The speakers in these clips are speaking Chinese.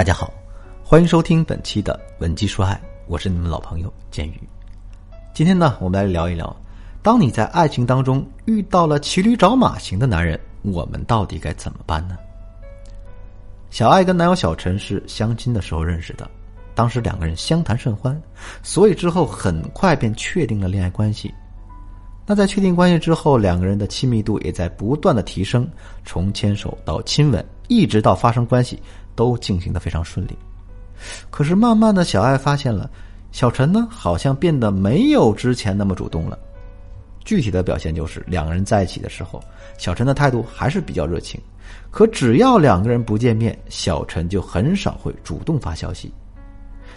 大家好，欢迎收听本期的《文姬说爱》，我是你们老朋友建宇。今天呢，我们来聊一聊，当你在爱情当中遇到了骑驴找马型的男人，我们到底该怎么办呢？小爱跟男友小陈是相亲的时候认识的，当时两个人相谈甚欢，所以之后很快便确定了恋爱关系。那在确定关系之后，两个人的亲密度也在不断的提升，从牵手到亲吻，一直到发生关系。都进行的非常顺利，可是慢慢的小爱发现了，小陈呢好像变得没有之前那么主动了。具体的表现就是，两个人在一起的时候，小陈的态度还是比较热情，可只要两个人不见面，小陈就很少会主动发消息。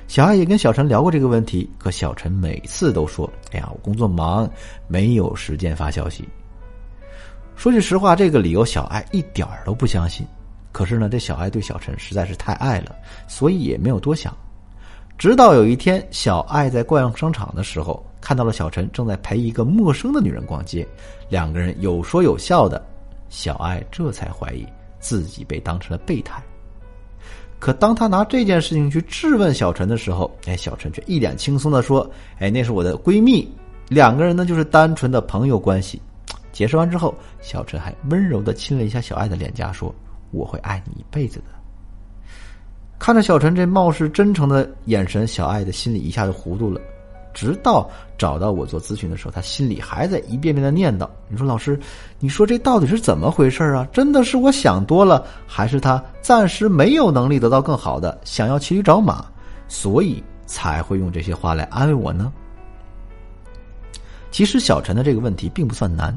小爱也跟小陈聊过这个问题，可小陈每次都说：“哎呀，我工作忙，没有时间发消息。”说句实话，这个理由小爱一点儿都不相信。可是呢，这小爱对小陈实在是太爱了，所以也没有多想。直到有一天，小爱在逛商场的时候，看到了小陈正在陪一个陌生的女人逛街，两个人有说有笑的，小爱这才怀疑自己被当成了备胎。可当他拿这件事情去质问小陈的时候，哎，小陈却一脸轻松的说：“哎，那是我的闺蜜，两个人呢就是单纯的朋友关系。”解释完之后，小陈还温柔的亲了一下小爱的脸颊，说。我会爱你一辈子的。看着小陈这貌似真诚的眼神，小爱的心里一下就糊涂了。直到找到我做咨询的时候，他心里还在一遍遍的念叨：“你说老师，你说这到底是怎么回事啊？真的是我想多了，还是他暂时没有能力得到更好的，想要骑驴找马，所以才会用这些话来安慰我呢？”其实小陈的这个问题并不算难。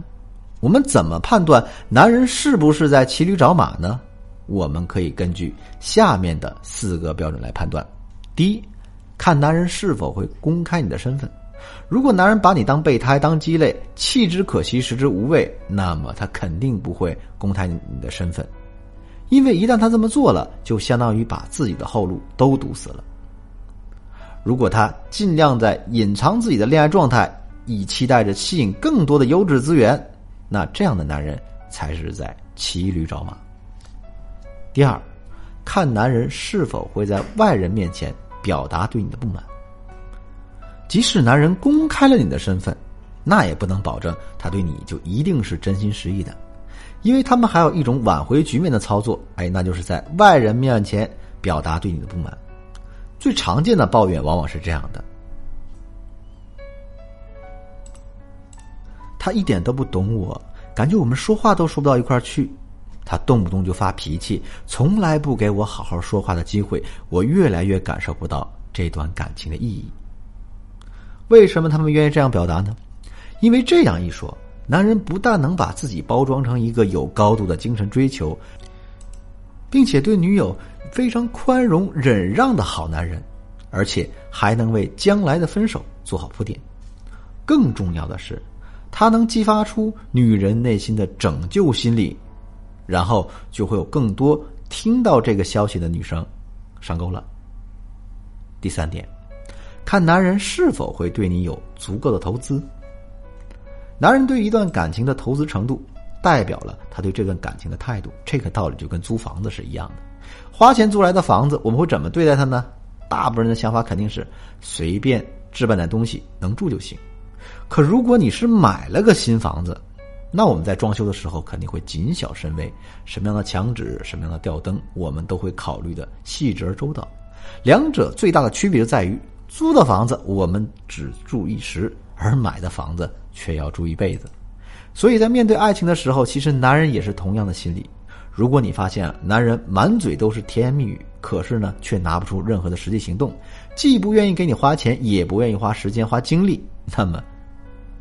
我们怎么判断男人是不是在骑驴找马呢？我们可以根据下面的四个标准来判断：第一，看男人是否会公开你的身份。如果男人把你当备胎、当鸡肋，弃之可惜，食之无味，那么他肯定不会公开你的身份，因为一旦他这么做了，就相当于把自己的后路都堵死了。如果他尽量在隐藏自己的恋爱状态，以期待着吸引更多的优质资源。那这样的男人才是在骑驴找马。第二，看男人是否会在外人面前表达对你的不满。即使男人公开了你的身份，那也不能保证他对你就一定是真心实意的，因为他们还有一种挽回局面的操作，哎，那就是在外人面前表达对你的不满。最常见的抱怨往往是这样的。他一点都不懂我，感觉我们说话都说不到一块儿去。他动不动就发脾气，从来不给我好好说话的机会。我越来越感受不到这段感情的意义。为什么他们愿意这样表达呢？因为这样一说，男人不但能把自己包装成一个有高度的精神追求，并且对女友非常宽容忍让的好男人，而且还能为将来的分手做好铺垫。更重要的是。他能激发出女人内心的拯救心理，然后就会有更多听到这个消息的女生上钩了。第三点，看男人是否会对你有足够的投资。男人对一段感情的投资程度，代表了他对这段感情的态度。这个道理就跟租房子是一样的，花钱租来的房子，我们会怎么对待它呢？大部分人的想法肯定是随便置办点东西，能住就行。可如果你是买了个新房子，那我们在装修的时候肯定会谨小慎微，什么样的墙纸、什么样的吊灯，我们都会考虑的细致而周到。两者最大的区别就在于，租的房子我们只住一时，而买的房子却要住一辈子。所以在面对爱情的时候，其实男人也是同样的心理。如果你发现男人满嘴都是甜言蜜语，可是呢却拿不出任何的实际行动，既不愿意给你花钱，也不愿意花时间花精力，那么。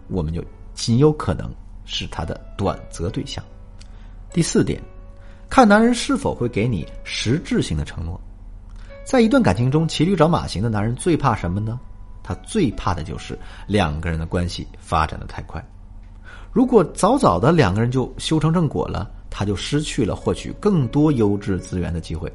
我们就极有可能是他的短择对象。第四点，看男人是否会给你实质性的承诺。在一段感情中，骑驴找马型的男人最怕什么呢？他最怕的就是两个人的关系发展的太快。如果早早的两个人就修成正果了，他就失去了获取更多优质资源的机会。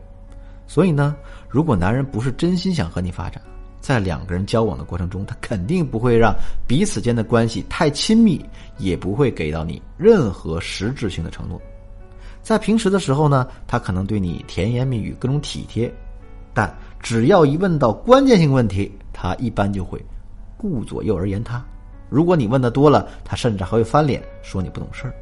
所以呢，如果男人不是真心想和你发展，在两个人交往的过程中，他肯定不会让彼此间的关系太亲密，也不会给到你任何实质性的承诺。在平时的时候呢，他可能对你甜言蜜语、各种体贴，但只要一问到关键性问题，他一般就会顾左右而言他。如果你问的多了，他甚至还会翻脸说你不懂事儿。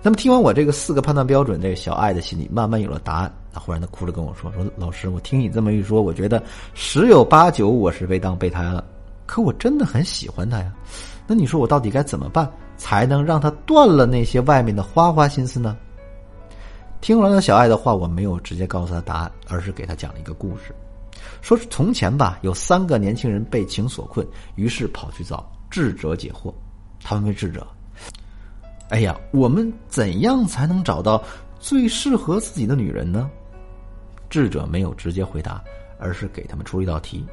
那么听完我这个四个判断标准，这个小爱的心里慢慢有了答案。他忽然他哭着跟我说：“说老师，我听你这么一说，我觉得十有八九我是被当备胎了。可我真的很喜欢他呀。那你说我到底该怎么办，才能让他断了那些外面的花花心思呢？”听完了小爱的话，我没有直接告诉他答案，而是给他讲了一个故事，说是从前吧，有三个年轻人被情所困，于是跑去找智者解惑。他们问智者。哎呀，我们怎样才能找到最适合自己的女人呢？智者没有直接回答，而是给他们出了一道题。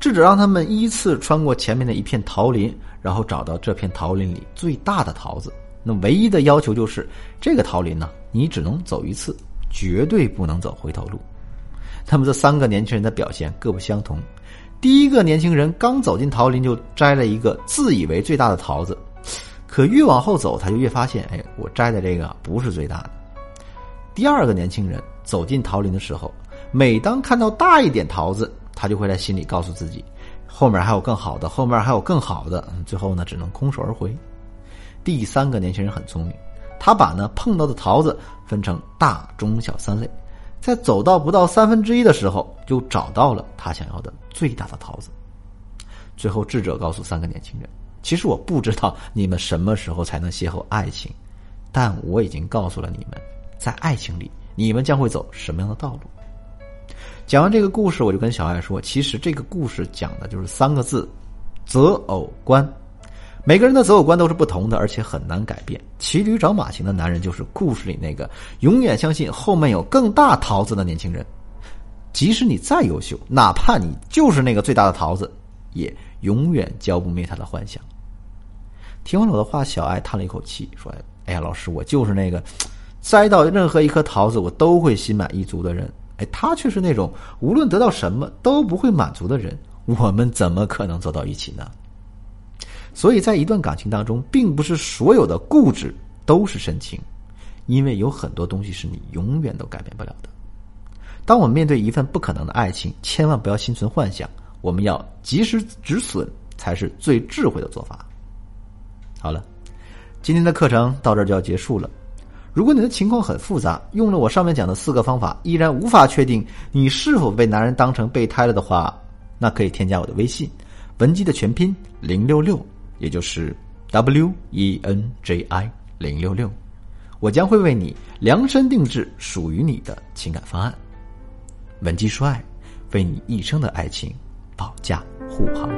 智者让他们依次穿过前面的一片桃林，然后找到这片桃林里最大的桃子。那唯一的要求就是，这个桃林呢，你只能走一次，绝对不能走回头路。他们这三个年轻人的表现各不相同。第一个年轻人刚走进桃林，就摘了一个自以为最大的桃子。可越往后走，他就越发现，哎，我摘的这个不是最大的。第二个年轻人走进桃林的时候，每当看到大一点桃子，他就会在心里告诉自己，后面还有更好的，后面还有更好的。最后呢，只能空手而回。第三个年轻人很聪明，他把呢碰到的桃子分成大、中、小三类，在走到不到三分之一的时候，就找到了他想要的最大的桃子。最后，智者告诉三个年轻人。其实我不知道你们什么时候才能邂逅爱情，但我已经告诉了你们，在爱情里你们将会走什么样的道路。讲完这个故事，我就跟小爱说，其实这个故事讲的就是三个字：择偶观。每个人的择偶观都是不同的，而且很难改变。骑驴找马型的男人就是故事里那个永远相信后面有更大桃子的年轻人。即使你再优秀，哪怕你就是那个最大的桃子，也永远浇不灭他的幻想。听完我的话，小爱叹了一口气，说：“哎呀，老师，我就是那个摘到任何一颗桃子，我都会心满意足的人。哎，他却是那种无论得到什么都不会满足的人。我们怎么可能走到一起呢？所以在一段感情当中，并不是所有的固执都是深情，因为有很多东西是你永远都改变不了的。当我们面对一份不可能的爱情，千万不要心存幻想，我们要及时止损，才是最智慧的做法。”好了，今天的课程到这就要结束了。如果你的情况很复杂，用了我上面讲的四个方法，依然无法确定你是否被男人当成备胎了的话，那可以添加我的微信“文姬”的全拼零六六，也就是 W E N J I 零六六，我将会为你量身定制属于你的情感方案。文姬说爱，为你一生的爱情保驾护航。